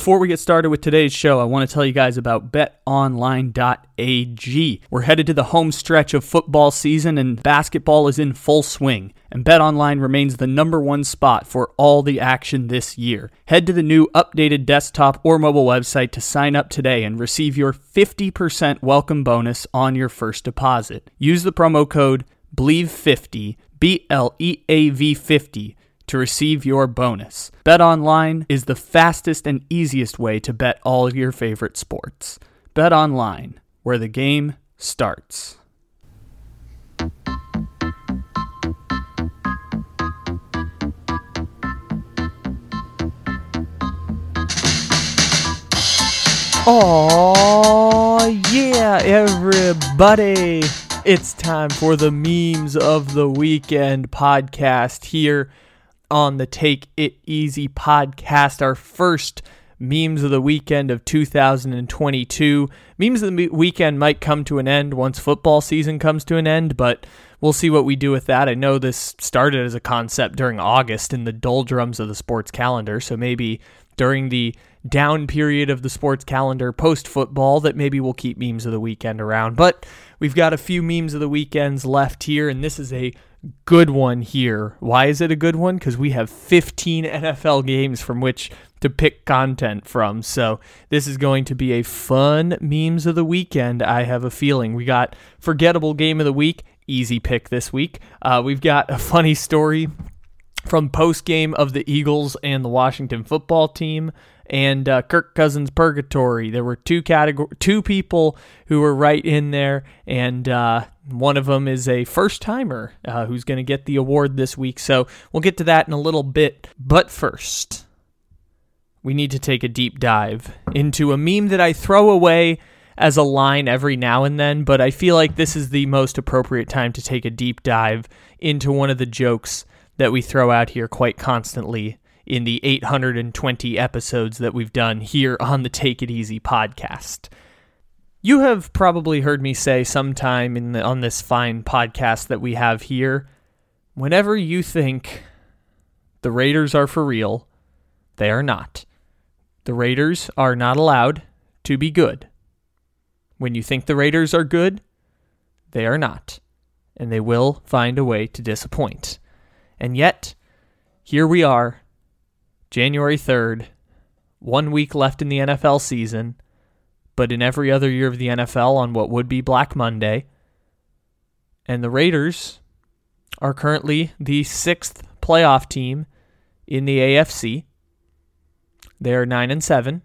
Before we get started with today's show, I want to tell you guys about betonline.ag. We're headed to the home stretch of football season and basketball is in full swing, and BetOnline remains the number one spot for all the action this year. Head to the new updated desktop or mobile website to sign up today and receive your 50% welcome bonus on your first deposit. Use the promo code BLEAV50, B L E A V 50 to receive your bonus. Bet online is the fastest and easiest way to bet all your favorite sports. Bet online, where the game starts. Oh, yeah, everybody. It's time for the memes of the weekend podcast here on the Take It Easy podcast, our first memes of the weekend of 2022. Memes of the weekend might come to an end once football season comes to an end, but we'll see what we do with that. I know this started as a concept during August in the doldrums of the sports calendar, so maybe during the down period of the sports calendar post football that maybe we'll keep memes of the weekend around. But we've got a few memes of the weekends left here, and this is a good one here. Why is it a good one? Because we have 15 NFL games from which to pick content from. So this is going to be a fun memes of the weekend. I have a feeling we got forgettable game of the week, easy pick this week. Uh, we've got a funny story from post game of the Eagles and the Washington football team and uh, Kirk Cousins Purgatory. There were two category, two people who were right in there, and uh, one of them is a first timer uh, who's going to get the award this week. So we'll get to that in a little bit. But first, we need to take a deep dive into a meme that I throw away as a line every now and then, but I feel like this is the most appropriate time to take a deep dive into one of the jokes that we throw out here quite constantly in the 820 episodes that we've done here on the Take It Easy podcast. You have probably heard me say sometime in the, on this fine podcast that we have here, whenever you think the Raiders are for real, they are not. The Raiders are not allowed to be good. When you think the Raiders are good, they are not. And they will find a way to disappoint. And yet, here we are January 3rd, one week left in the NFL season, but in every other year of the NFL on what would be Black Monday. And the Raiders are currently the sixth playoff team in the AFC. They are 9 and 7.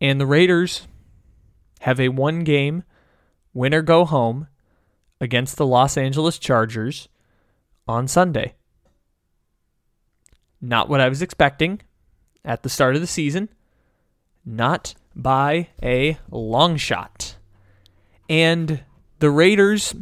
And the Raiders have a one game win or go home against the Los Angeles Chargers on Sunday. Not what I was expecting at the start of the season. Not by a long shot. And the Raiders,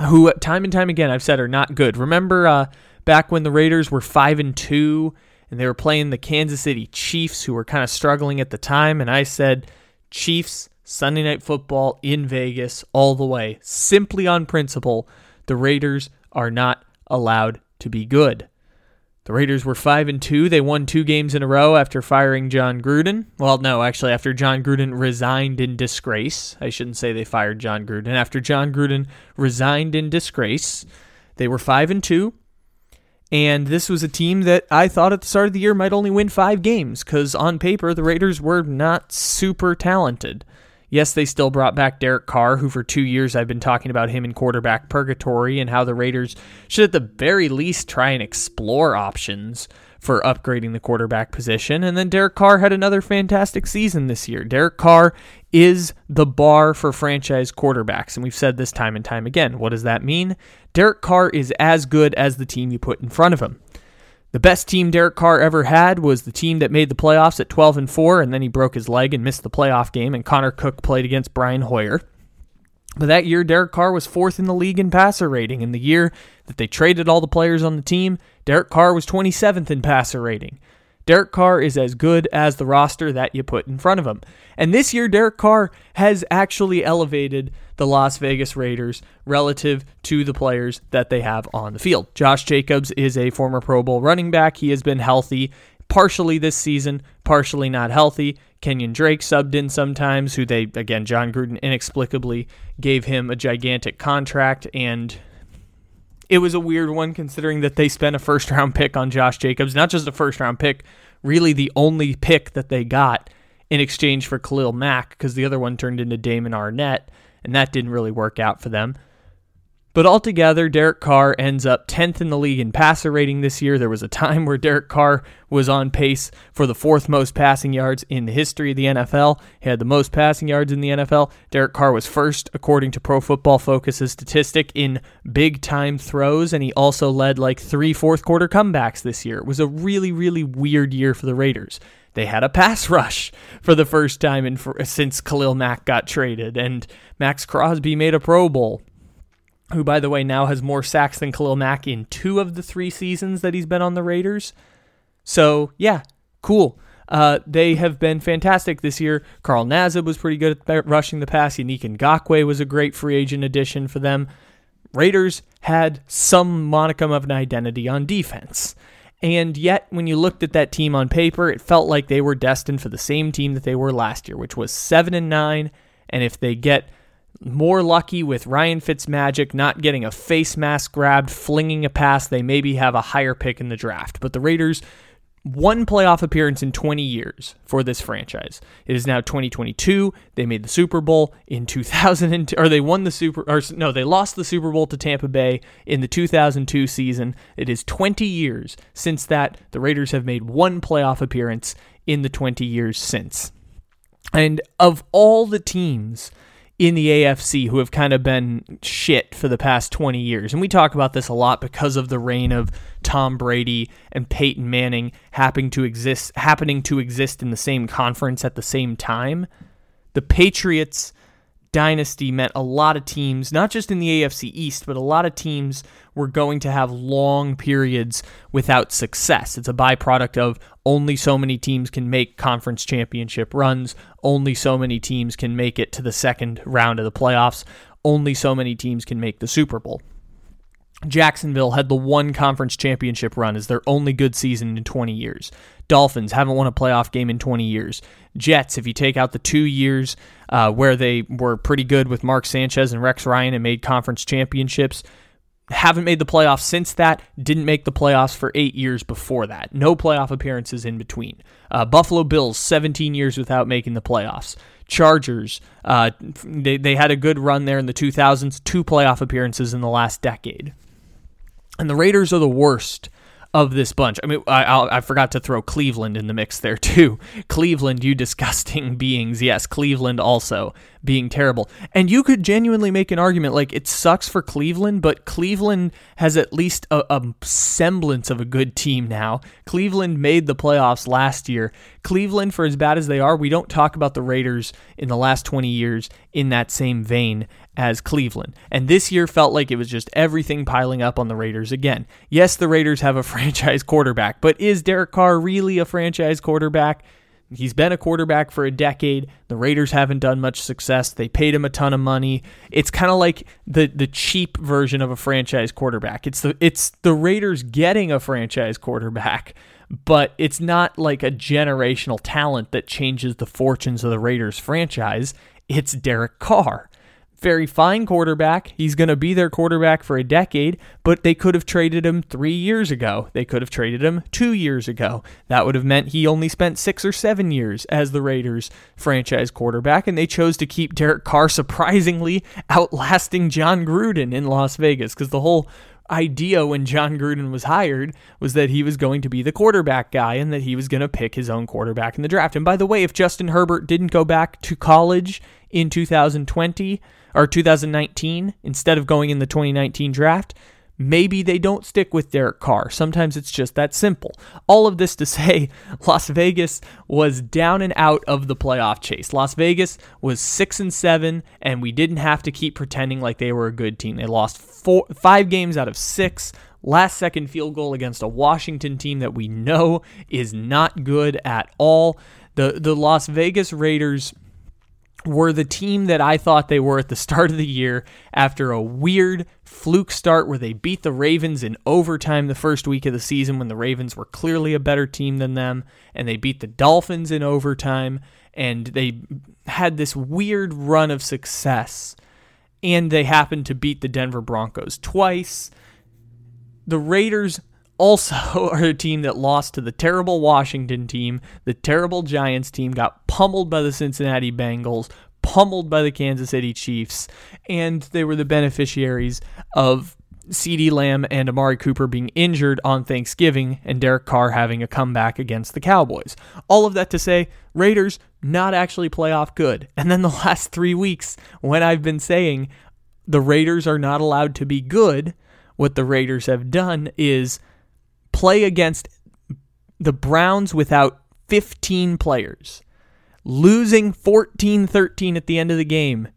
who time and time again I've said are not good. Remember uh, back when the Raiders were five and two and they were playing the Kansas City Chiefs, who were kind of struggling at the time, and I said Chiefs Sunday night football in Vegas all the way, simply on principle. The Raiders are not allowed to be good. The Raiders were 5 and 2. They won two games in a row after firing Jon Gruden. Well, no, actually after Jon Gruden resigned in disgrace. I shouldn't say they fired Jon Gruden. After Jon Gruden resigned in disgrace, they were 5 and 2. And this was a team that I thought at the start of the year might only win 5 games cuz on paper the Raiders were not super talented. Yes, they still brought back Derek Carr, who for two years I've been talking about him in quarterback purgatory and how the Raiders should at the very least try and explore options for upgrading the quarterback position. And then Derek Carr had another fantastic season this year. Derek Carr is the bar for franchise quarterbacks. And we've said this time and time again. What does that mean? Derek Carr is as good as the team you put in front of him. The best team Derek Carr ever had was the team that made the playoffs at 12 and 4, and then he broke his leg and missed the playoff game, and Connor Cook played against Brian Hoyer. But that year, Derek Carr was fourth in the league in passer rating. In the year that they traded all the players on the team, Derek Carr was 27th in passer rating. Derek Carr is as good as the roster that you put in front of him. And this year, Derek Carr has actually elevated the Las Vegas Raiders relative to the players that they have on the field. Josh Jacobs is a former Pro Bowl running back. He has been healthy partially this season, partially not healthy. Kenyon Drake subbed in sometimes, who they, again, Jon Gruden inexplicably gave him a gigantic contract. And it was a weird one considering that they spent a first round pick on Josh Jacobs, not just a first round pick, really the only pick that they got in exchange for Khalil Mack, because the other one turned into Damon Arnette and that didn't really work out for them. But altogether, Derek Carr ends up 10th in the league in passer rating this year. There was a time where Derek Carr was on pace for the fourth most passing yards in the history of the NFL. He had the most passing yards in the NFL. Derek Carr was first, according to Pro Football Focus's statistic, in big time throws, and he also led like three fourth quarter comebacks this year. It was a really, really weird year for the Raiders they had a pass rush for the first time in for, since Khalil Mack got traded, and Maxx Crosby made a Pro Bowl who, by the way, now has more sacks than Khalil Mack in two of the three seasons that he's been on the Raiders. So, yeah, cool. Uh, they have been fantastic this year. Carl Nassib was pretty good at rushing the pass. Yannick Ngakoue was a great free agent addition for them. Raiders had some monicum of an identity on defense. And yet, when you looked at that team on paper, it felt like they were destined for the same team that they were last year, which was 7 and 9. And if they get more lucky with Ryan Fitzmagic not getting a face mask grabbed, flinging a pass, they maybe have a higher pick in the draft. But the Raiders, one playoff appearance in 20 years for this franchise. It is now 2022. They made the Super Bowl in 2000, or they won the Super, or no, they lost the Super Bowl to Tampa Bay in the 2002 season. It is 20 years since that. The Raiders have made one playoff appearance in the 20 years since. And of all the teams in the AFC who have kind of been shit for the past 20 years. And we talk about this a lot because of the reign of Tom Brady and Peyton Manning happening to exist happening to exist in the same conference at the same time. The Patriots dynasty meant a lot of teams, not just in the AFC East, but a lot of teams were going to have long periods without success. It's a byproduct of only so many teams can make conference championship runs, only so many teams can make it to the second round of the playoffs, only so many teams can make the Super Bowl. Jacksonville had the one conference championship run as their only good season in 20 years. Dolphins haven't won a playoff game in 20 years. Jets, if you take out the two years uh, where they were pretty good with Mark Sanchez and Rex Ryan and made conference championships, haven't made the playoffs since that. Didn't make the playoffs for eight years before that. No playoff appearances in between. Uh, Buffalo Bills, 17 years without making the playoffs. Chargers, uh, they, they had a good run there in the 2000s, two playoff appearances in the last decade. And the Raiders are the worst of this bunch. I mean, I, I, forgot to throw Cleveland in the mix there too. Cleveland, you disgusting beings. Yes, Cleveland also being terrible. And you could genuinely make an argument like it sucks for Cleveland, but Cleveland has at least a, a semblance of a good team now. Cleveland made the playoffs last year. Cleveland, for as bad as they are, we don't talk about the Raiders in the last 20 years in that same vein as Cleveland. And this year felt like it was just everything piling up on the Raiders again. Yes, the Raiders have a franchise quarterback, but is Derek Carr really a franchise quarterback? He's been a quarterback for a decade. The Raiders haven't done much success. They paid him a ton of money. It's kind of like the the cheap version of a franchise quarterback. It's the it's the Raiders getting a franchise quarterback, but it's not like a generational talent that changes the fortunes of the Raiders franchise. It's Derek Carr very fine quarterback. He's going to be their quarterback for a decade, but they could have traded him three years ago. They could have traded him two years ago. That would have meant he only spent six or seven years as the Raiders franchise quarterback, and they chose to keep Derek Carr surprisingly outlasting Jon Gruden in Las Vegas because the whole idea when Jon Gruden was hired was that he was going to be the quarterback guy and that he was going to pick his own quarterback in the draft. And by the way, if Justin Herbert didn't go back to college in 2020, or 2019 instead of going in the 2019 draft, maybe they don't stick with Derek Carr. Sometimes it's just that simple. All of this to say, Las Vegas was down and out of the playoff chase. Las Vegas was 6 and 7 and we didn't have to keep pretending like they were a good team. They lost 4 5 games out of 6. Last second field goal against a Washington team that we know is not good at all. The the Las Vegas Raiders were the team that I thought they were at the start of the year after a weird fluke start where they beat the Ravens in overtime the first week of the season when the Ravens were clearly a better team than them, and they beat the Dolphins in overtime, and they had this weird run of success. And they happened to beat the Denver Broncos twice. The Raiders also are a team that lost to the terrible Washington team. The terrible Giants team got pummeled by the Cincinnati Bengals, pummeled by the Kansas City Chiefs, and they were the beneficiaries of CeeDee Lamb and Amari Cooper being injured on Thanksgiving and Derek Carr having a comeback against the Cowboys. All of that to say, Raiders not actually playoff good. And then the last three weeks, when I've been saying the Raiders are not allowed to be good, what the Raiders have done is play against the Browns without 15 players, losing 14 13 at the end of the game.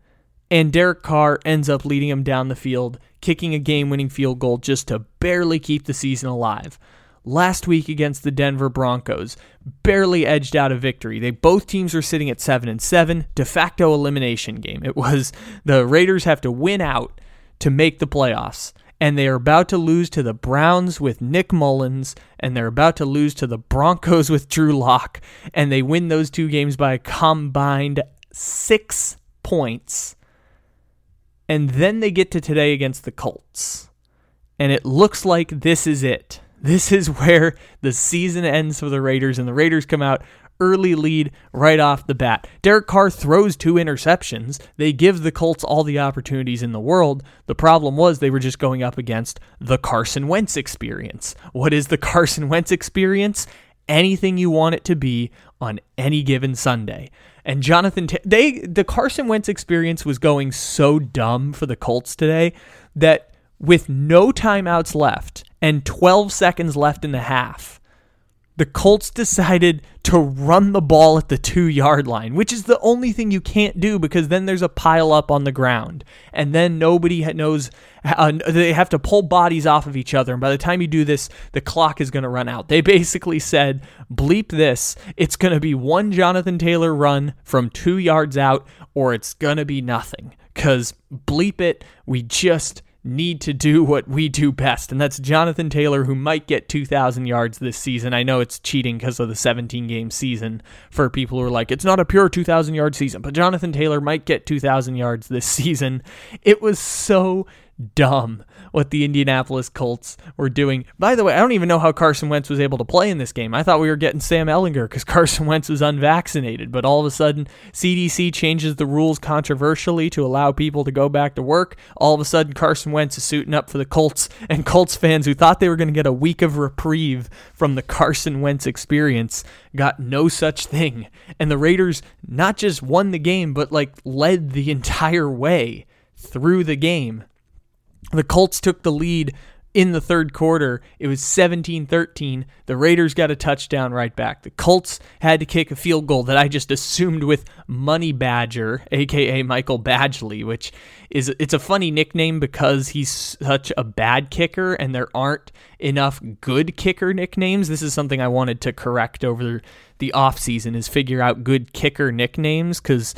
And Derek Carr ends up leading him down the field, kicking a game winning field goal just to barely keep the season alive. Last week against the Denver Broncos, barely edged out a victory. They both teams were sitting at 7 and 7, de facto elimination game. It was the Raiders have to win out to make the playoffs and they are about to lose to the Browns with Nick Mullens, and they're about to lose to the Broncos with Drew Lock, and they win those two games by combined six points. And then they get to today against the Colts. And it looks like this is it. This is where the season ends for the Raiders, and the Raiders come out early lead right off the bat. Derek Carr throws two interceptions. They give the Colts all the opportunities in the world. The problem was they were just going up against the Carson Wentz experience. What is the Carson Wentz experience? Anything you want it to be on any given Sunday. And Jonathan, they the Carson Wentz experience was going so dumb for the Colts today that with no timeouts left and 12 seconds left in the half, the Colts decided to run the ball at the two yard line, which is the only thing you can't do because then there's a pile up on the ground. And then nobody knows, uh, they have to pull bodies off of each other. And by the time you do this, the clock is going to run out. They basically said, bleep this. It's going to be one Jonathan Taylor run from two yards out, or it's going to be nothing. Because bleep it, we just need to do what we do best, and that's Jonathan Taylor, who might get 2,000 yards this season. I know it's cheating because of the 17 game season for people who are like, it's not a pure 2,000 yard season, but Jonathan Taylor might get 2,000 yards this season. It was so dumb what the Indianapolis Colts were doing. By the way, I don't even know how Carson Wentz was able to play in this game. I thought we were getting Sam Ehlinger because Carson Wentz was unvaccinated, but all of a sudden, CDC changes the rules controversially to allow people to go back to work. All of a sudden, Carson Wentz is suiting up for the Colts, and Colts fans who thought they were going to get a week of reprieve from the Carson Wentz experience got no such thing. And the Raiders not just won the game, but like led the entire way through the game. The Colts took the lead in the third quarter. It was 17 13. The Raiders got a touchdown right back. The Colts had to kick a field goal that I just assumed with Money Badger, aka Michael Badgley, which is it's a funny nickname because he's such a bad kicker and there aren't enough good kicker nicknames. This is something I wanted to correct over the offseason is figure out good kicker nicknames cuz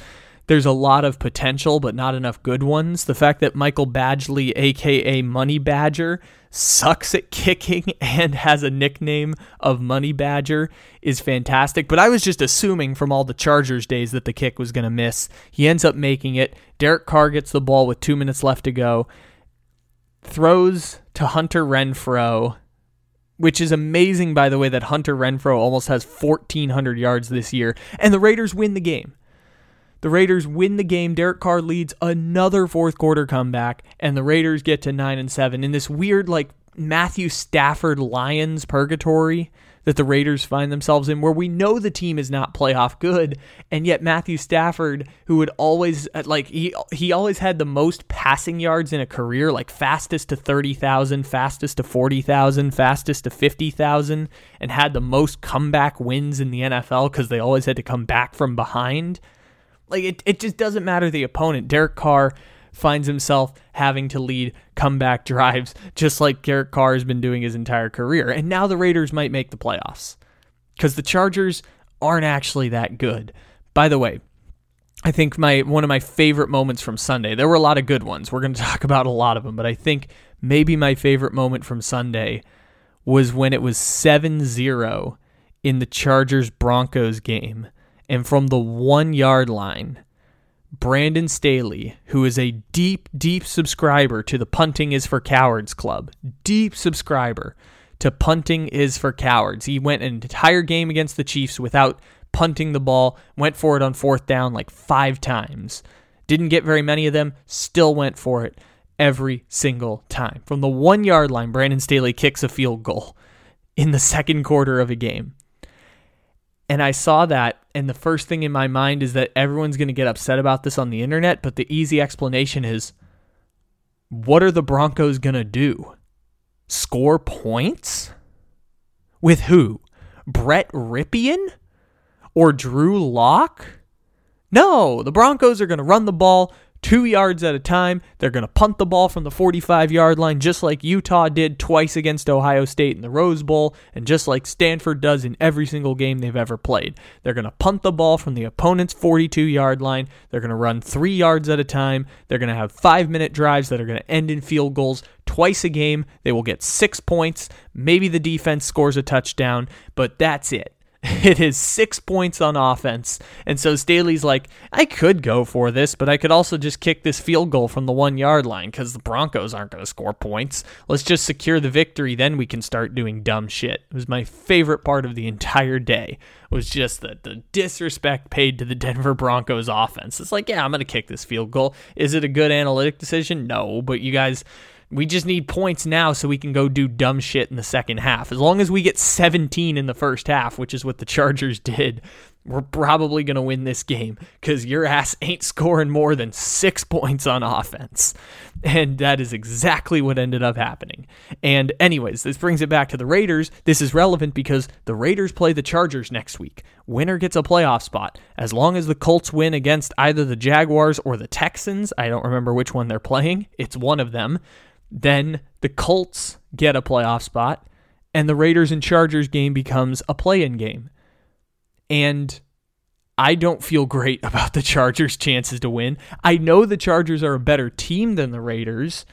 there's a lot of potential, but not enough good ones. The fact that Michael Badgley, aka Money Badger, sucks at kicking and has a nickname of Money Badger is fantastic. But I was just assuming from all the Chargers days that the kick was going to miss. He ends up making it. Derek Carr gets the ball with two minutes left to go, throws to Hunter Renfrow. Which is amazing, by the way, that Hunter Renfrow almost has 1,400 yards this year, and the Raiders win the game. The Raiders win the game. Derek Carr leads another fourth quarter comeback, and the Raiders get to nine and seven in this weird like Matthew Stafford Lions purgatory that the Raiders find themselves in, where we know the team is not playoff good, and yet Matthew Stafford, who would always uh, like he he always had the most passing yards in a career, like fastest to thirty thousand, fastest to forty thousand, fastest to fifty thousand, and had the most comeback wins in the NFL because they always had to come back from behind. Like it, it just doesn't matter the opponent. Derek Carr finds himself having to lead comeback drives, just like Derek Carr has been doing his entire career. And now the Raiders might make the playoffs because the Chargers aren't actually that good. By the way, I think my one of my favorite moments from Sunday. There were a lot of good ones. We're going to talk about a lot of them, but I think maybe my favorite moment from Sunday was when it was 7-0 in the Chargers Broncos game and from the 1-yard line Brandon Staley, who is a deep, deep subscriber to the Punting is for Cowards Club, deep subscriber to Punting is for Cowards. He went an entire game against the Chiefs without punting the ball, went for it on fourth down like five times. Didn't get very many of them, still went for it every single time. From the one yard line, Brandon Staley kicks a field goal in the second quarter of a game. And I saw that, and the first thing in my mind is that everyone's going to get upset about this on the internet, but the easy explanation is what are the Broncos going to do? Score points? With who? Brett Rypien? Or Drew Lock? No, the Broncos are going to run the ball two yards at a time. They're going to punt the ball from the 45 yard line, just like Utah did twice against Ohio State in the Rose Bowl, and just like Stanford does in every single game they've ever played. They're going to punt the ball from the opponent's 42 yard line. They're going to run three yards at a time. They're going to have five minute drives that are going to end in field goals twice a game. They will get six points. Maybe the defense scores a touchdown, but that's it. It is six points on offense. And so Staley's like, I could go for this, but I could also just kick this field goal from the one yard line because the Broncos aren't going to score points. Let's just secure the victory. Then we can start doing dumb shit. It was my favorite part of the entire day was just the, the disrespect paid to the Denver Broncos offense. It's like, yeah, I'm going to kick this field goal. Is it a good analytic decision? No, but you guys we just need points now so we can go do dumb shit in the second half. As long as we get 17 in the first half, which is what the Chargers did, we're probably going to win this game because your ass ain't scoring more than six points on offense. And that is exactly what ended up happening. And, anyways, this brings it back to the Raiders. This is relevant because the Raiders play the Chargers next week. Winner gets a playoff spot. As long as the Colts win against either the Jaguars or the Texans, I don't remember which one they're playing, it's one of them then the Colts get a playoff spot, and the Raiders and Chargers game becomes a play in game. And I don't feel great about the Chargers' chances to win. I know the Chargers are a better team than the Raiders,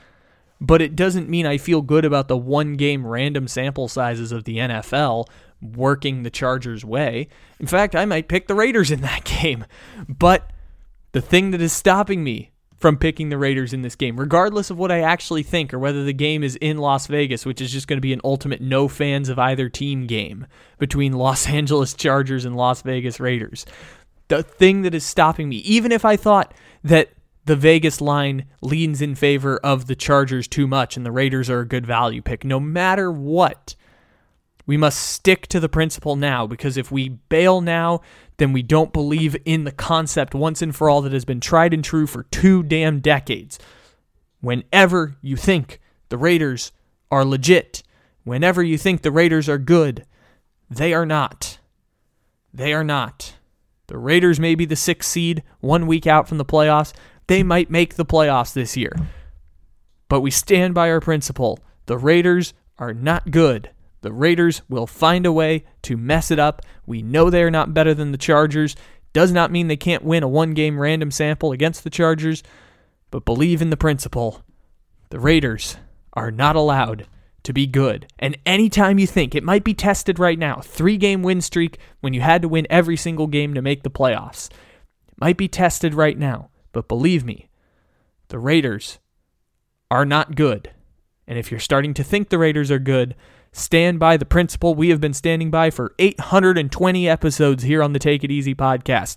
but it doesn't mean I feel good about the one game random sample sizes of the NFL working the Chargers' way. In fact, I might pick the Raiders in that game. But the thing that is stopping me from picking the Raiders in this game, regardless of what I actually think or whether the game is in Las Vegas, which is just going to be an ultimate no fans of either team game between Los Angeles Chargers and Las Vegas Raiders. The thing that is stopping me, even if I thought that the Vegas line leans in favor of the Chargers too much and the Raiders are a good value pick, no matter what, we must stick to the principle now because if we bail now, then we don't believe in the concept once and for all that has been tried and true for two damn decades. Whenever you think the Raiders are legit, whenever you think the Raiders are good, they are not. They are not. The Raiders may be the sixth seed, one week out from the playoffs. They might make the playoffs this year. But we stand by our principle. The Raiders are not good. The Raiders will find a way to mess it up. We know they are not better than the Chargers. Does not mean they can't win a one game random sample against the Chargers, but believe in the principle. The Raiders are not allowed to be good. And anytime you think it might be tested right now, three game win streak when you had to win every single game to make the playoffs, it might be tested right now. But believe me, the Raiders are not good. And if you're starting to think the Raiders are good, stand by the principle we have been standing by for 820 episodes here on the Take It Easy podcast.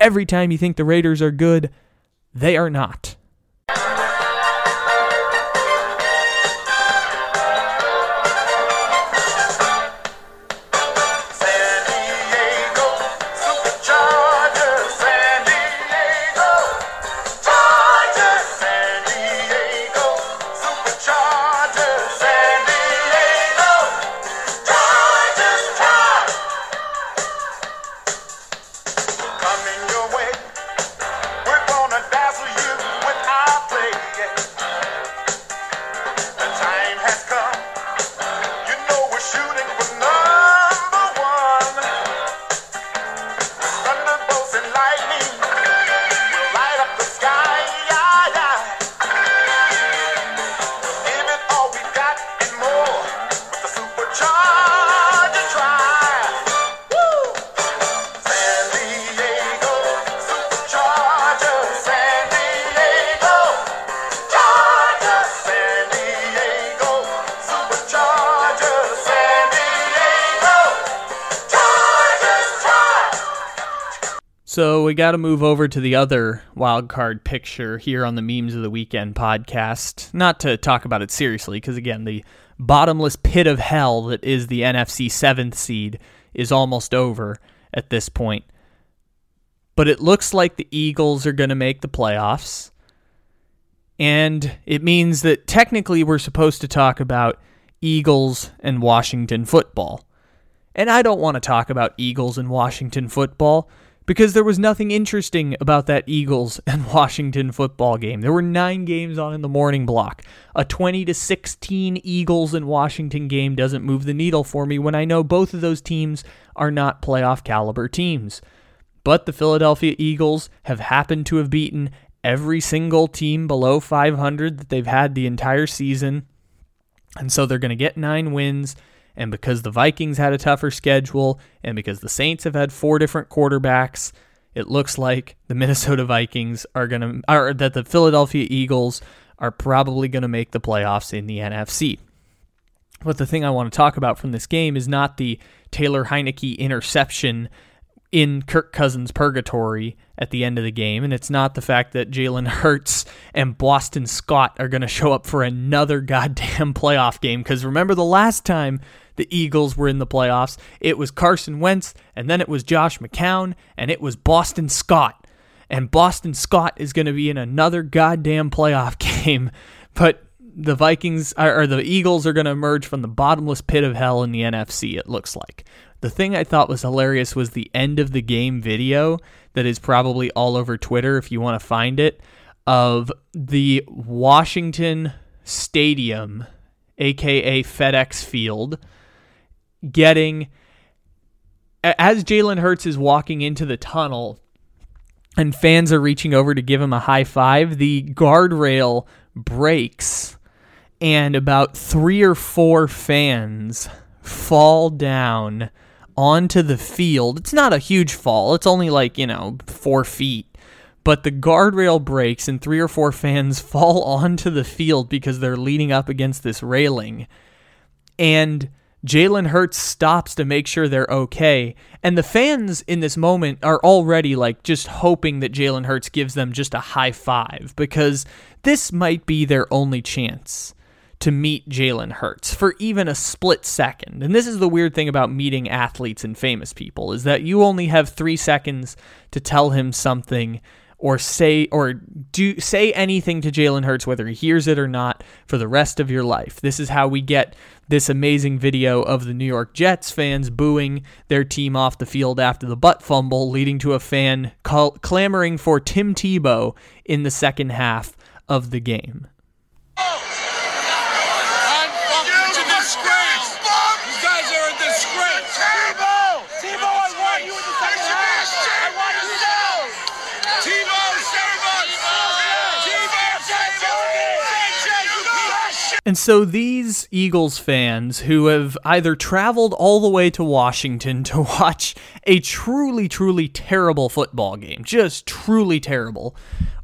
Every time you think the Raiders are good, they are not. We got to move over to the other wild card picture here on the Memes of the Weekend podcast. Not to talk about it seriously, because again, the bottomless pit of hell that is the NFC seventh seed is almost over at this point. But it looks like the Eagles are going to make the playoffs. And it means that technically we're supposed to talk about Eagles and Washington football. And I don't want to talk about Eagles and Washington football because there was nothing interesting about that Eagles and Washington football game. There were 9 games on in the morning block. A 20 to 16 Eagles and Washington game doesn't move the needle for me when I know both of those teams are not playoff caliber teams. But the Philadelphia Eagles have happened to have beaten every single team below 500 that they've had the entire season. And so they're going to get 9 wins and because the Vikings had a tougher schedule, and because the Saints have had four different quarterbacks, it looks like the Minnesota Vikings are going to, or that the Philadelphia Eagles are probably going to make the playoffs in the NFC. But the thing I want to talk about from this game is not the Taylor Heinicke interception in Kirk Cousins' purgatory at the end of the game, and it's not the fact that Jalen Hurts and Boston Scott are going to show up for another goddamn playoff game. Because remember the last time the Eagles were in the playoffs, it was Carson Wentz, and then it was Josh McCown, and it was Boston Scott. And Boston Scott is going to be in another goddamn playoff game. But the Vikings or the Eagles are going to emerge from the bottomless pit of hell in the NFC, it looks like. The thing I thought was hilarious was the end of the game video that is probably all over Twitter if you want to find it of the Washington Stadium, aka FedEx Field, getting as Jalen Hurts is walking into the tunnel and fans are reaching over to give him a high five, the guardrail breaks and about three or four fans fall down onto the field. It's not a huge fall, it's only like, you know, four feet. But the guardrail breaks and three or four fans fall onto the field because they're leaning up against this railing. And Jalen Hurts stops to make sure they're okay. And the fans in this moment are already like just hoping that Jalen Hurts gives them just a high five because this might be their only chance to meet Jalen Hurts for even a split second. And this is the weird thing about meeting athletes and famous people is that you only have 3 seconds to tell him something or say or do say anything to Jalen Hurts whether he hears it or not for the rest of your life. This is how we get this amazing video of the New York Jets fans booing their team off the field after the butt fumble leading to a fan call, clamoring for Tim Tebow in the second half of the game. And so these Eagles fans who have either traveled all the way to Washington to watch a truly, truly terrible football game, just truly terrible,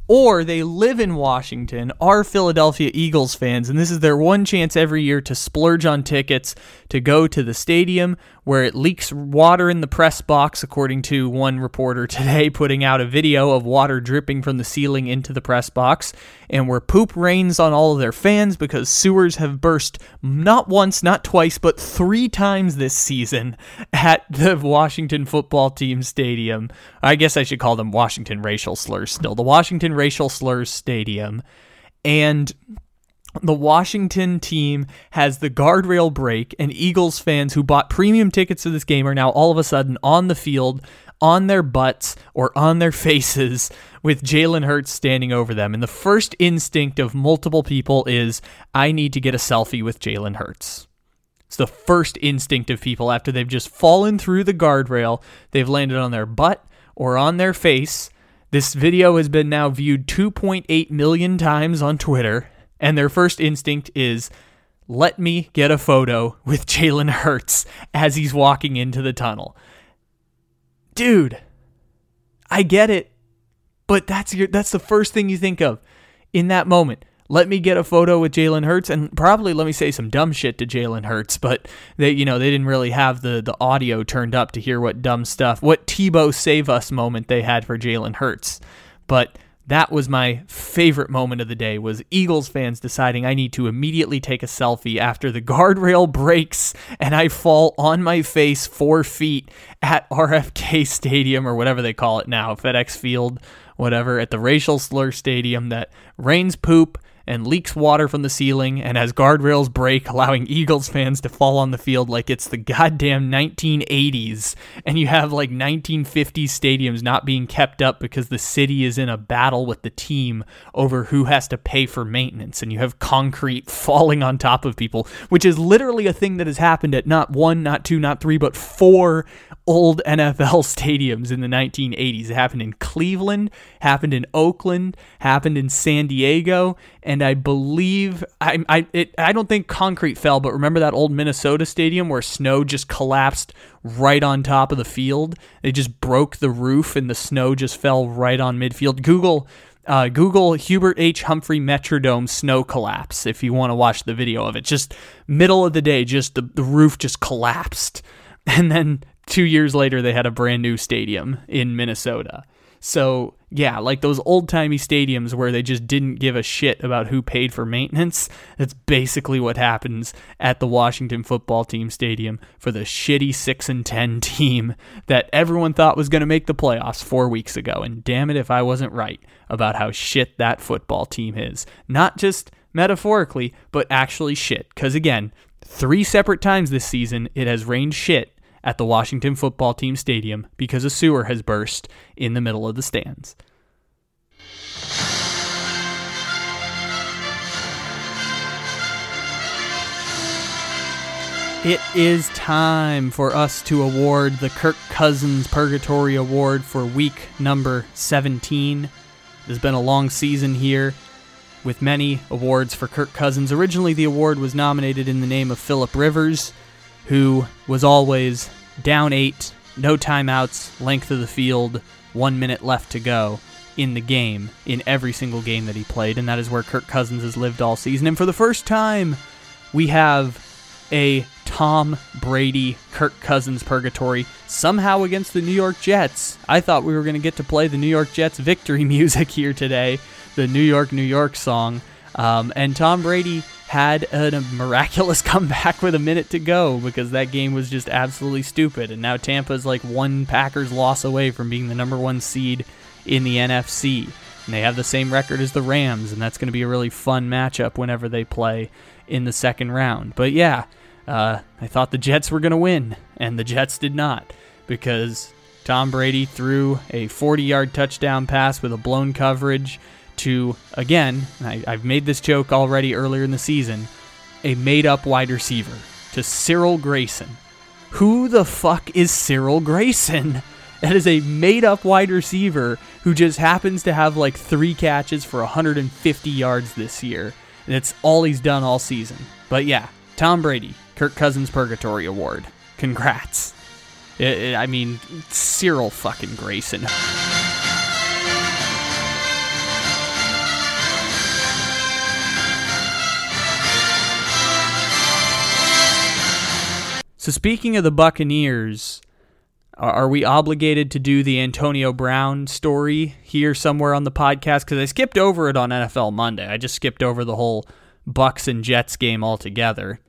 or they live in Washington, are Philadelphia Eagles fans, and this is their one chance every year to splurge on tickets to go to the stadium where it leaks water in the press box, according to one reporter today putting out a video of water dripping from the ceiling into the press box, and where poop rains on all of their fans because sewers have burst not once, not twice, but three times this season at the Washington football team stadium. I guess I should call them Washington racial slurs still. The Washington racial slurs stadium. And the Washington team has the guardrail break, and Eagles fans who bought premium tickets to this game are now all of a sudden on the field, on their butts or on their faces, with Jalen Hurts standing over them. And the first instinct of multiple people is, I need to get a selfie with Jalen Hurts. It's the first instinct of people after they've just fallen through the guardrail, they've landed on their butt or on their face. This video has been now viewed 2.8 million times on Twitter and their first instinct is let me get a photo with Jalen Hurts as he's walking into the tunnel. Dude, I get it, but that's your that's the first thing you think of in that moment. let me get a photo with Jalen Hurts and probably let me say some dumb shit to Jalen Hurts, but they, you know, they didn't really have the the audio turned up to hear what dumb stuff, what Tebow save us moment they had for Jalen Hurts. But that was my favorite moment of the day was Eagles fans deciding I need to immediately take a selfie after the guardrail breaks and I fall on my face 4 feet at RFK Stadium or whatever they call it now, FedEx Field, whatever, at the racial slur stadium that rains poop and leaks water from the ceiling and has guardrails break, allowing Eagles fans to fall on the field like it's the goddamn 1980s. And you have like 1950s stadiums not being kept up because the city is in a battle with the team over who has to pay for maintenance. And you have concrete falling on top of people, which is literally a thing that has happened at not one, not two, not three, but four old NFL stadiums in the 1980s. It happened in Cleveland, happened in Oakland, happened in San Diego, and I believe I I it, I don't think concrete fell, but remember that old Minnesota stadium where snow just collapsed right on top of the field? They just broke the roof and the snow just fell right on midfield. Google uh, Google Hubert H. Humphrey Metrodome snow collapse if you want to watch the video of it. Just middle of the day, just the, the roof just collapsed. And then two years later, they had a brand new stadium in Minnesota. So, yeah, like those old timey stadiums where they just didn't give a shit about who paid for maintenance. That's basically what happens at the Washington football team stadium for the shitty 6 and 10 team that everyone thought was going to make the playoffs 4 weeks ago. And damn it if I wasn't right about how shit that football team is. Not just metaphorically, but actually shit. Cuz again, three separate times this season it has rained shit at the Washington football team stadium because a sewer has burst in the middle of the stands. It is time for us to award the Kirk Cousins Purgatory Award for week number 17. It has been a long season here with many awards for Kirk Cousins. Originally, the award was nominated in the name of Philip Rivers who was always down eight, no timeouts, length of the field, one minute left to go in the game, in every single game that he played, and that is where Kirk Cousins has lived all season. And for the first time, we have a Tom Brady Kirk Cousins purgatory somehow against the New York Jets. I thought we were going to get to play the New York Jets victory music here today, the New York, New York song. Um, and Tom Brady had a miraculous comeback with a minute to go because that game was just absolutely stupid. And now Tampa's like one Packers loss away from being the number one seed in the NFC. And they have the same record as the Rams, and that's going to be a really fun matchup whenever they play in the second round. But yeah, uh, I thought the Jets were going to win, and the Jets did not because Tom Brady threw a 40 yard touchdown pass with a blown coverage to, again, I, I've made this joke already earlier in the season, a made up wide receiver to Cyril Grayson. Who the fuck is Cyril Grayson? That is a made up wide receiver who just happens to have like three catches for 150 yards this year. And it's all he's done all season. But yeah, Tom Brady, Kirk Cousins Purgatory Award. Congrats. I mean, Cyril fucking Grayson. So speaking of the Buccaneers, are we obligated to do the Antonio Brown story here somewhere on the podcast? Because I skipped over it on NFL Monday. I just skipped over the whole Bucs and Jets game altogether.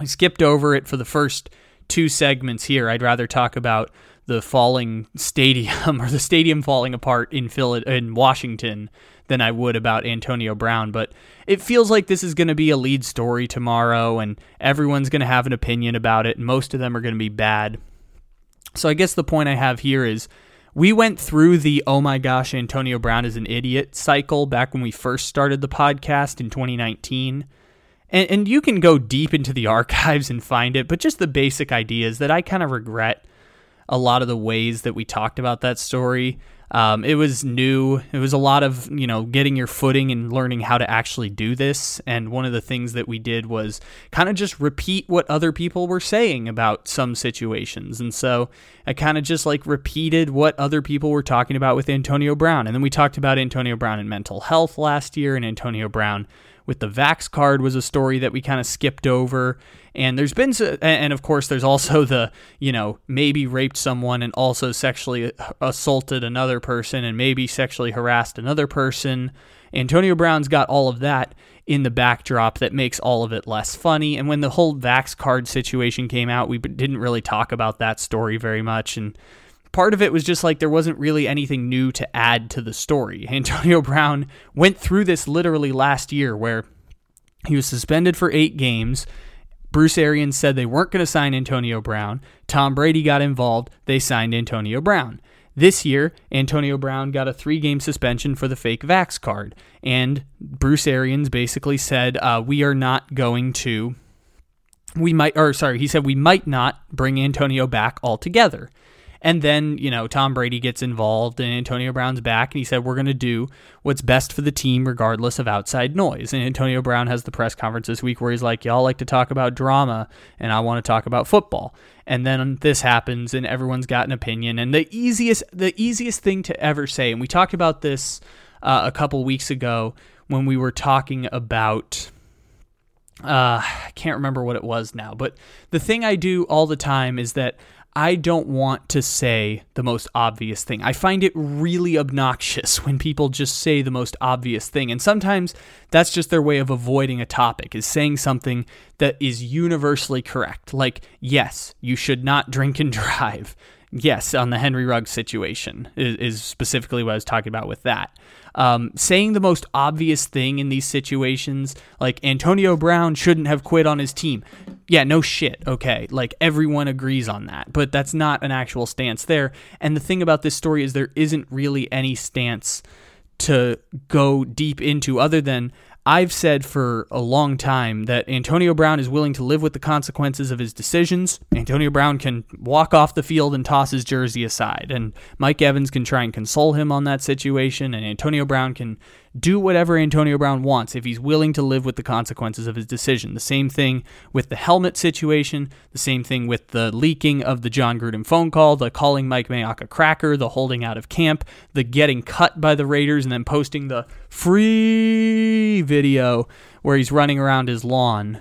I skipped over it for the first two segments here. I'd rather talk about the falling stadium or the stadium falling apart in Phil- in Washington than I would about Antonio Brown. But it feels like this is going to be a lead story tomorrow, and everyone's going to have an opinion about it, and most of them are going to be bad. So I guess the point I have here is we went through the oh my gosh, Antonio Brown is an idiot cycle back when we first started the podcast in 2019. And, and you can go deep into the archives and find it, but just the basic ideas that I kind of regret a lot of the ways that we talked about that story. Um, it was new. It was a lot of, you know, getting your footing and learning how to actually do this. And one of the things that we did was kind of just repeat what other people were saying about some situations. And so I kind of just like repeated what other people were talking about with Antonio Brown. And then we talked about Antonio Brown and mental health last year and Antonio Brown with the Vax card was a story that we kind of skipped over. And there's been, and of course, there's also the, you know, maybe raped someone and also sexually assaulted another person and maybe sexually harassed another person. Antonio Brown's got all of that in the backdrop that makes all of it less funny. And when the whole Vax card situation came out, we didn't really talk about that story very much. And part of it was just like there wasn't really anything new to add to the story. Antonio Brown went through this literally last year where he was suspended for eight games. Bruce Arians said they weren't going to sign Antonio Brown. Tom Brady got involved. They signed Antonio Brown. This year, Antonio Brown got a three game suspension for the fake Vax card. And Bruce Arians basically said, uh, We are not going to. We might, or sorry, he said we might not bring Antonio back altogether. And then, you know, Tom Brady gets involved and Antonio Brown's back and he said, We're going to do what's best for the team regardless of outside noise. And Antonio Brown has the press conference this week where he's like, Y'all like to talk about drama and I want to talk about football. And then this happens and everyone's got an opinion. And the easiest the easiest thing to ever say, and we talked about this uh, a couple weeks ago when we were talking about uh, I can't remember what it was now, but the thing I do all the time is that I don't want to say the most obvious thing. I find it really obnoxious when people just say the most obvious thing. And sometimes that's just their way of avoiding a topic, is saying something that is universally correct. Like, yes, you should not drink and drive. Yes, on the Henry Ruggs situation is, is specifically what I was talking about with that. Um, saying the most obvious thing in these situations, like Antonio Brown shouldn't have quit on his team. Yeah, no shit. Okay. Like everyone agrees on that, but that's not an actual stance there. And the thing about this story is there isn't really any stance to go deep into other than I've said for a long time that Antonio Brown is willing to live with the consequences of his decisions. Antonio Brown can walk off the field and toss his jersey aside, and Mike Evans can try and console him on that situation, and Antonio Brown can do whatever Antonio Brown wants if he's willing to live with the consequences of his decision. The same thing with the helmet situation, the same thing with the leaking of the Jon Gruden phone call, the calling Mike Mayock a cracker, the holding out of camp, the getting cut by the Raiders and then posting the free video where he's running around his lawn.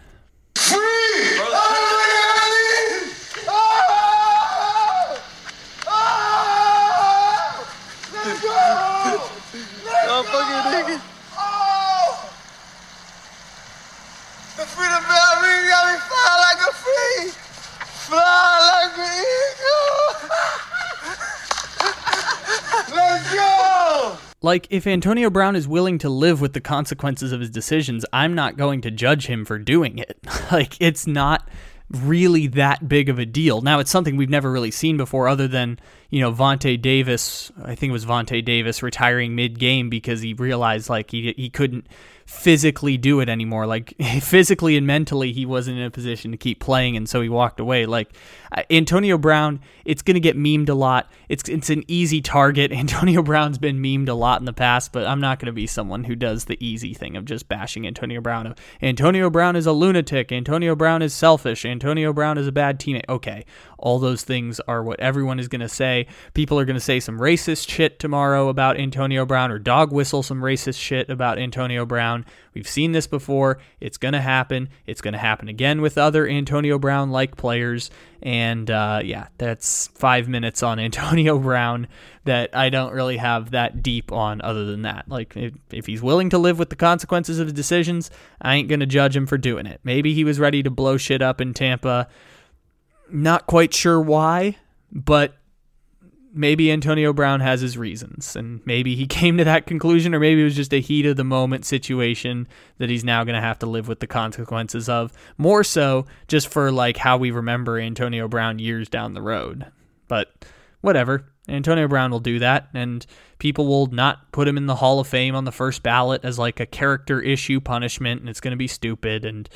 Let's go. Like, if Antonio Brown is willing to live with the consequences of his decisions, I'm not going to judge him for doing it. like, it's not really that big of a deal. Now, it's something we've never really seen before, other than, you know, Vontae Davis, I think it was Vontae Davis retiring mid game because he realized, like, he, he couldn't physically do it anymore. Like physically and mentally, he wasn't in a position to keep playing, and so he walked away. Like Antonio Brown, it's going to get memed a lot. It's it's an easy target. Antonio Brown's been memed a lot in the past, but I'm not going to be someone who does the easy thing of just bashing Antonio Brown. Antonio Brown is a lunatic. Antonio Brown is selfish. Antonio Brown is a bad teammate. Okay, all those things are what everyone is going to say. People are going to say some racist shit tomorrow about Antonio Brown or dog whistle some racist shit about Antonio Brown. We've seen this before. It's going to happen. It's going to happen again with other Antonio Brown like players. And uh, yeah, that's five minutes on Antonio Brown that I don't really have that deep on other than that. Like, if, if he's willing to live with the consequences of his decisions, I ain't going to judge him for doing it. Maybe he was ready to blow shit up in Tampa not quite sure why, but maybe Antonio Brown has his reasons, and maybe he came to that conclusion, or maybe it was just a heat of the moment situation that he's now going to have to live with the consequences of. More so, just for like how we remember Antonio Brown years down the road. But whatever. Antonio Brown will do that, and people will not put him in the Hall of Fame on the first ballot as like a character issue punishment, and it's going to be stupid. And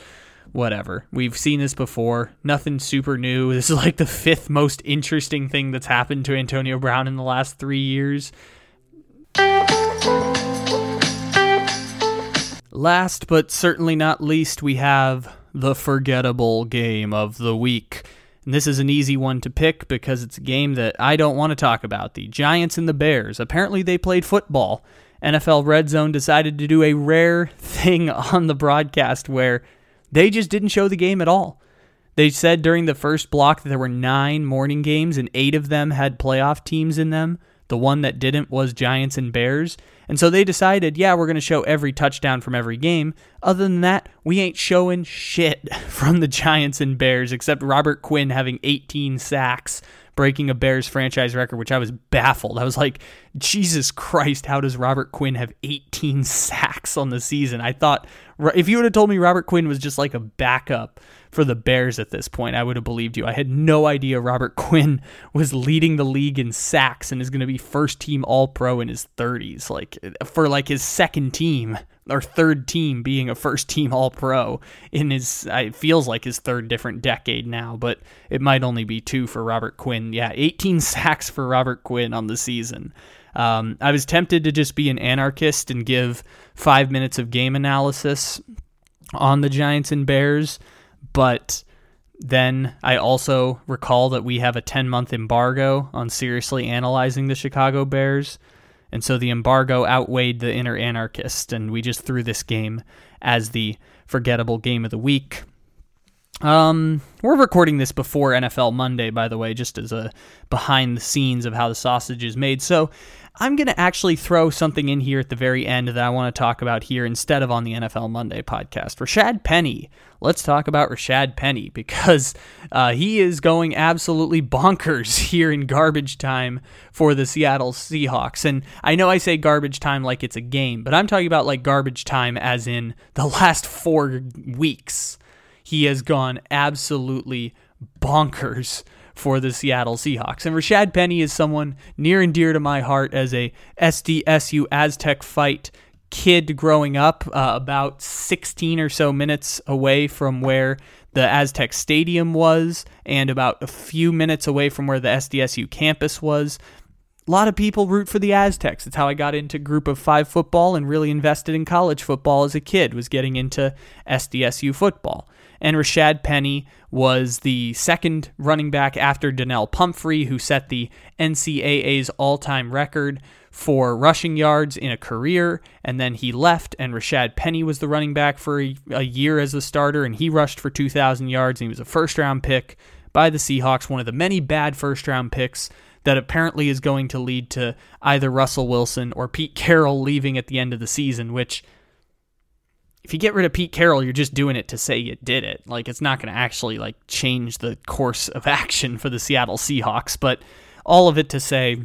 whatever. We've seen this before. Nothing super new. This is like the fifth most interesting thing that's happened to Antonio Brown in the last three years. Last but certainly not least, we have the forgettable game of the week. And this is an easy one to pick because it's a game that I don't want to talk about. The Giants and the Bears. Apparently, they played football. NFL Red Zone decided to do a rare thing on the broadcast where they just didn't show the game at all. They said during the first block that there were nine morning games and eight of them had playoff teams in them. The one that didn't was Giants and Bears. And so they decided, yeah, we're going to show every touchdown from every game. Other than that, we ain't showing shit from the Giants and Bears except Robert Quinn having 18 sacks, breaking a Bears franchise record, which I was baffled. I was like, Jesus Christ, how does Robert Quinn have 18 sacks on the season? I thought, if you would have told me Robert Quinn was just like a backup for the Bears at this point, I would have believed you. I had no idea Robert Quinn was leading the league in sacks and is going to be first team All Pro in his 30s, like for like his second team or third team being a first team All Pro in his. It feels like his third different decade now, but it might only be two for Robert Quinn. Yeah, 18 sacks for Robert Quinn on the season. Um, I was tempted to just be an anarchist and give five minutes of game analysis on the Giants and Bears but then I also recall that we have a 10 month embargo on seriously analyzing the Chicago Bears. And so the embargo outweighed the inner anarchist, and we just threw this game as the forgettable game of the week. Um, we're recording this before NFL Monday, by the way, just as a behind the scenes of how the sausage is made. So I'm going to actually throw something in here at the very end that I want to talk about here instead of on the NFL Monday podcast. Rashad Penny. Let's talk about Rashad Penny because uh, he is going absolutely bonkers here in garbage time for the Seattle Seahawks. And I know I say garbage time like it's a game, but I'm talking about like garbage time as in the last four weeks. He has gone absolutely bonkers for the Seattle Seahawks. And Rashad Penny is someone near and dear to my heart as a SDSU Aztec fight kid growing up, uh, about 16 or so minutes away from where the Aztec Stadium was, and about a few minutes away from where the SDSU campus was. A lot of people root for the Aztecs. It's how I got into group of five football and really invested in college football as a kid, was getting into SDSU football and Rashad Penny was the second running back after Donnel Pumphrey, who set the NCAA's all time record for rushing yards in a career, and then he left, and Rashad Penny was the running back for a, a year as a starter, and he rushed for 2,000 yards, and he was a first round pick by the Seahawks, one of the many bad first round picks that apparently is going to lead to either Russell Wilson or Pete Carroll leaving at the end of the season, which if you get rid of Pete Carroll, you're just doing it to say you did it. Like it's not going to actually like change the course of action for the Seattle Seahawks, but all of it to say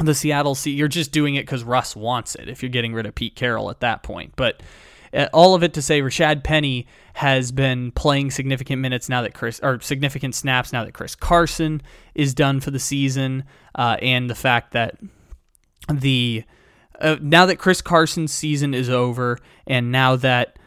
the Seattle Sea you're just doing it cuz Russ wants it if you're getting rid of Pete Carroll at that point. But uh, all of it to say Rashad Penny has been playing significant minutes now that Chris or significant snaps now that Chris Carson is done for the season, uh, and the fact that the uh, now that Chris Carson's season is over, and now that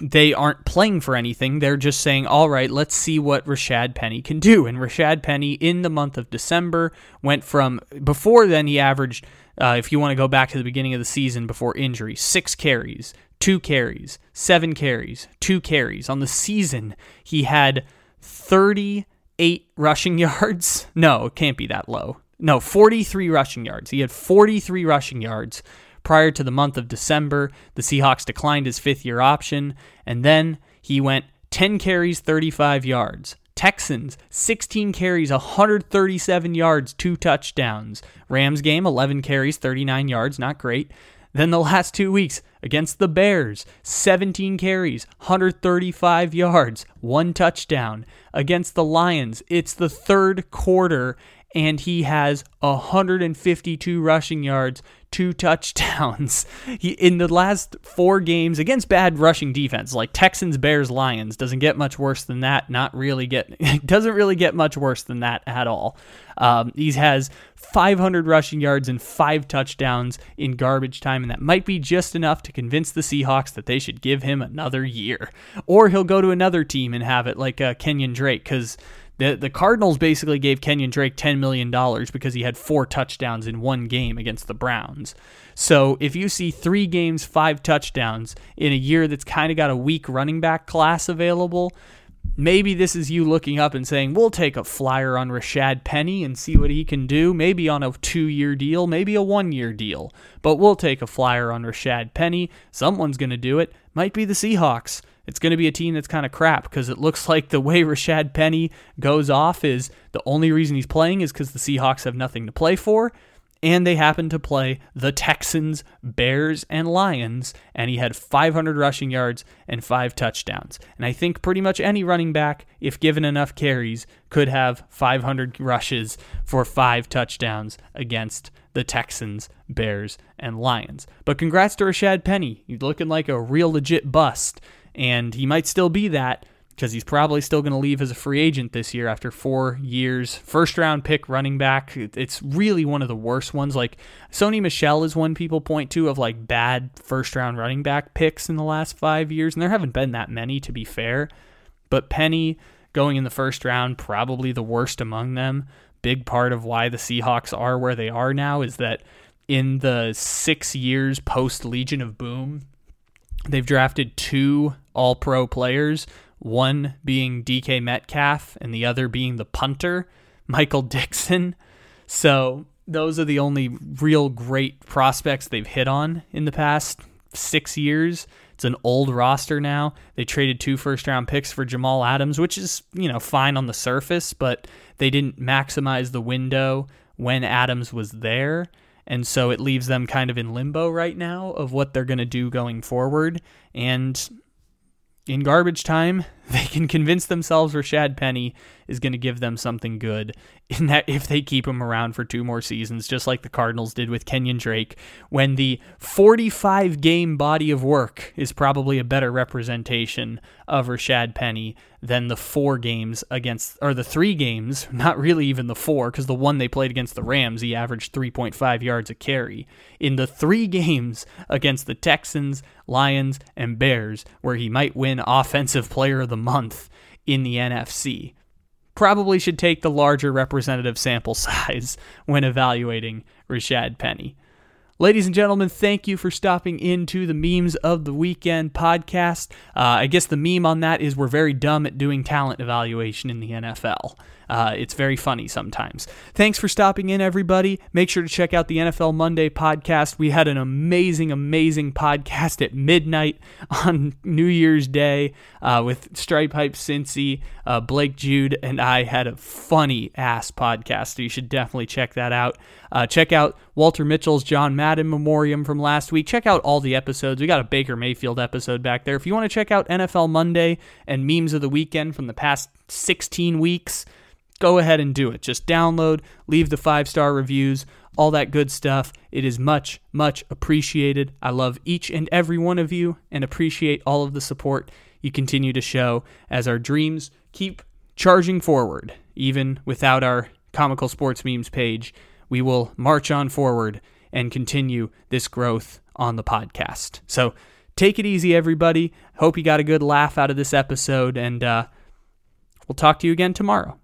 they aren't playing for anything, they're just saying, all right, let's see what Rashad Penny can do. And Rashad Penny, in the month of December, went from before then, he averaged, uh, if you want to go back to the beginning of the season before injury, six carries, two carries, seven carries, two carries. On the season, he had 38 rushing yards. No, it can't be that low no, 43 rushing yards. He had 43 rushing yards prior to the month of December. The Seahawks declined his fifth year option, and then he went 10 carries, 35 yards. Texans, 16 carries, 137 yards, two touchdowns. Rams game, 11 carries, 39 yards, not great. Then the last two weeks against the Bears, 17 carries, 135 yards, one touchdown. Against the Lions, it's the third quarter, and he has 152 rushing yards, two touchdowns. He in the last four games against bad rushing defense like Texans, Bears, Lions doesn't get much worse than that. Not really get doesn't really get much worse than that at all. Um, he has 500 rushing yards and five touchdowns in garbage time, and that might be just enough to convince the Seahawks that they should give him another year, or he'll go to another team and have it like uh, Kenyon Drake because The, the Cardinals basically gave Kenyon Drake $10 million because he had four touchdowns in one game against the Browns. So if you see three games, five touchdowns in a year that's kind of got a weak running back class available, maybe this is you looking up and saying, we'll take a flyer on Rashad Penny and see what he can do. Maybe on a two year deal, maybe a one year deal. But we'll take a flyer on Rashad Penny. Someone's going to do it. Might be the Seahawks. It's going to be a team that's kind of crap because it looks like the way Rashad Penny goes off is the only reason he's playing is because the Seahawks have nothing to play for and they happened to play the Texans, Bears, and Lions, and he had 500 rushing yards and five touchdowns. And I think pretty much any running back, if given enough carries, could have 500 rushes for five touchdowns against the Texans, Bears, and Lions. But congrats to Rashad Penny. He's looking like a real legit bust, and he might still be that because he's probably still going to leave as a free agent this year after four years. First round pick running back. It's really one of the worst ones. Like Sony Michel is one people point to of like bad first round running back picks in the last five years, and there haven't been that many to be fair. But Penny going in the first round, probably the worst among them. Big part of why the Seahawks are where they are now is that in the six years post Legion of Boom, they've drafted two all pro players one being DK Metcalf and the other being the punter, Michael Dickson. So those are the only real great prospects they've hit on in the past six years. It's an old roster now. They traded two first round picks for Jamal Adams, which is, you know, fine on the surface, but they didn't maximize the window when Adams was there. And so it leaves them kind of in limbo right now of what they're going to do going forward. And in garbage time, they can convince themselves Rashad Penny is going to give them something good in that if they keep him around for two more seasons, just like the Cardinals did with Kenyon Drake, when the 45 game body of work is probably a better representation of Rashad Penny than the four games against, or the three games, not really even the four, because the one they played against the Rams, he averaged 3.5 yards a carry. In the three games against the Texans, Lions, and Bears, where he might win Offensive Player of the Month in the NFC probably should take the larger representative sample size when evaluating Rashad Penny. Ladies and gentlemen, thank you for stopping into the Memes of the Weekend podcast. Uh, I guess the meme on that is we're very dumb at doing talent evaluation in the NFL. Uh, it's very funny sometimes. Thanks for stopping in, everybody. Make sure to check out the NFL Monday podcast. We had an amazing, amazing podcast at midnight on New Year's Day uh, with Stripe Hype Cincy, uh, Blake Jude, and I had a funny ass podcast. So you should definitely check that out. Uh, check out Walter Mitchell's John Madden Memoriam from last week. Check out all the episodes. We got a Baker Mayfield episode back there. If you want to check out NFL Monday and memes of the weekend from the past 16 weeks, go ahead and do it. Just download, leave the five star reviews, all that good stuff. It is much, much appreciated. I love each and every one of you and appreciate all of the support you continue to show as our dreams keep charging forward, even without our comical sports memes page. We will march on forward and continue this growth on the podcast. So take it easy, everybody. Hope you got a good laugh out of this episode, and uh, we'll talk to you again tomorrow.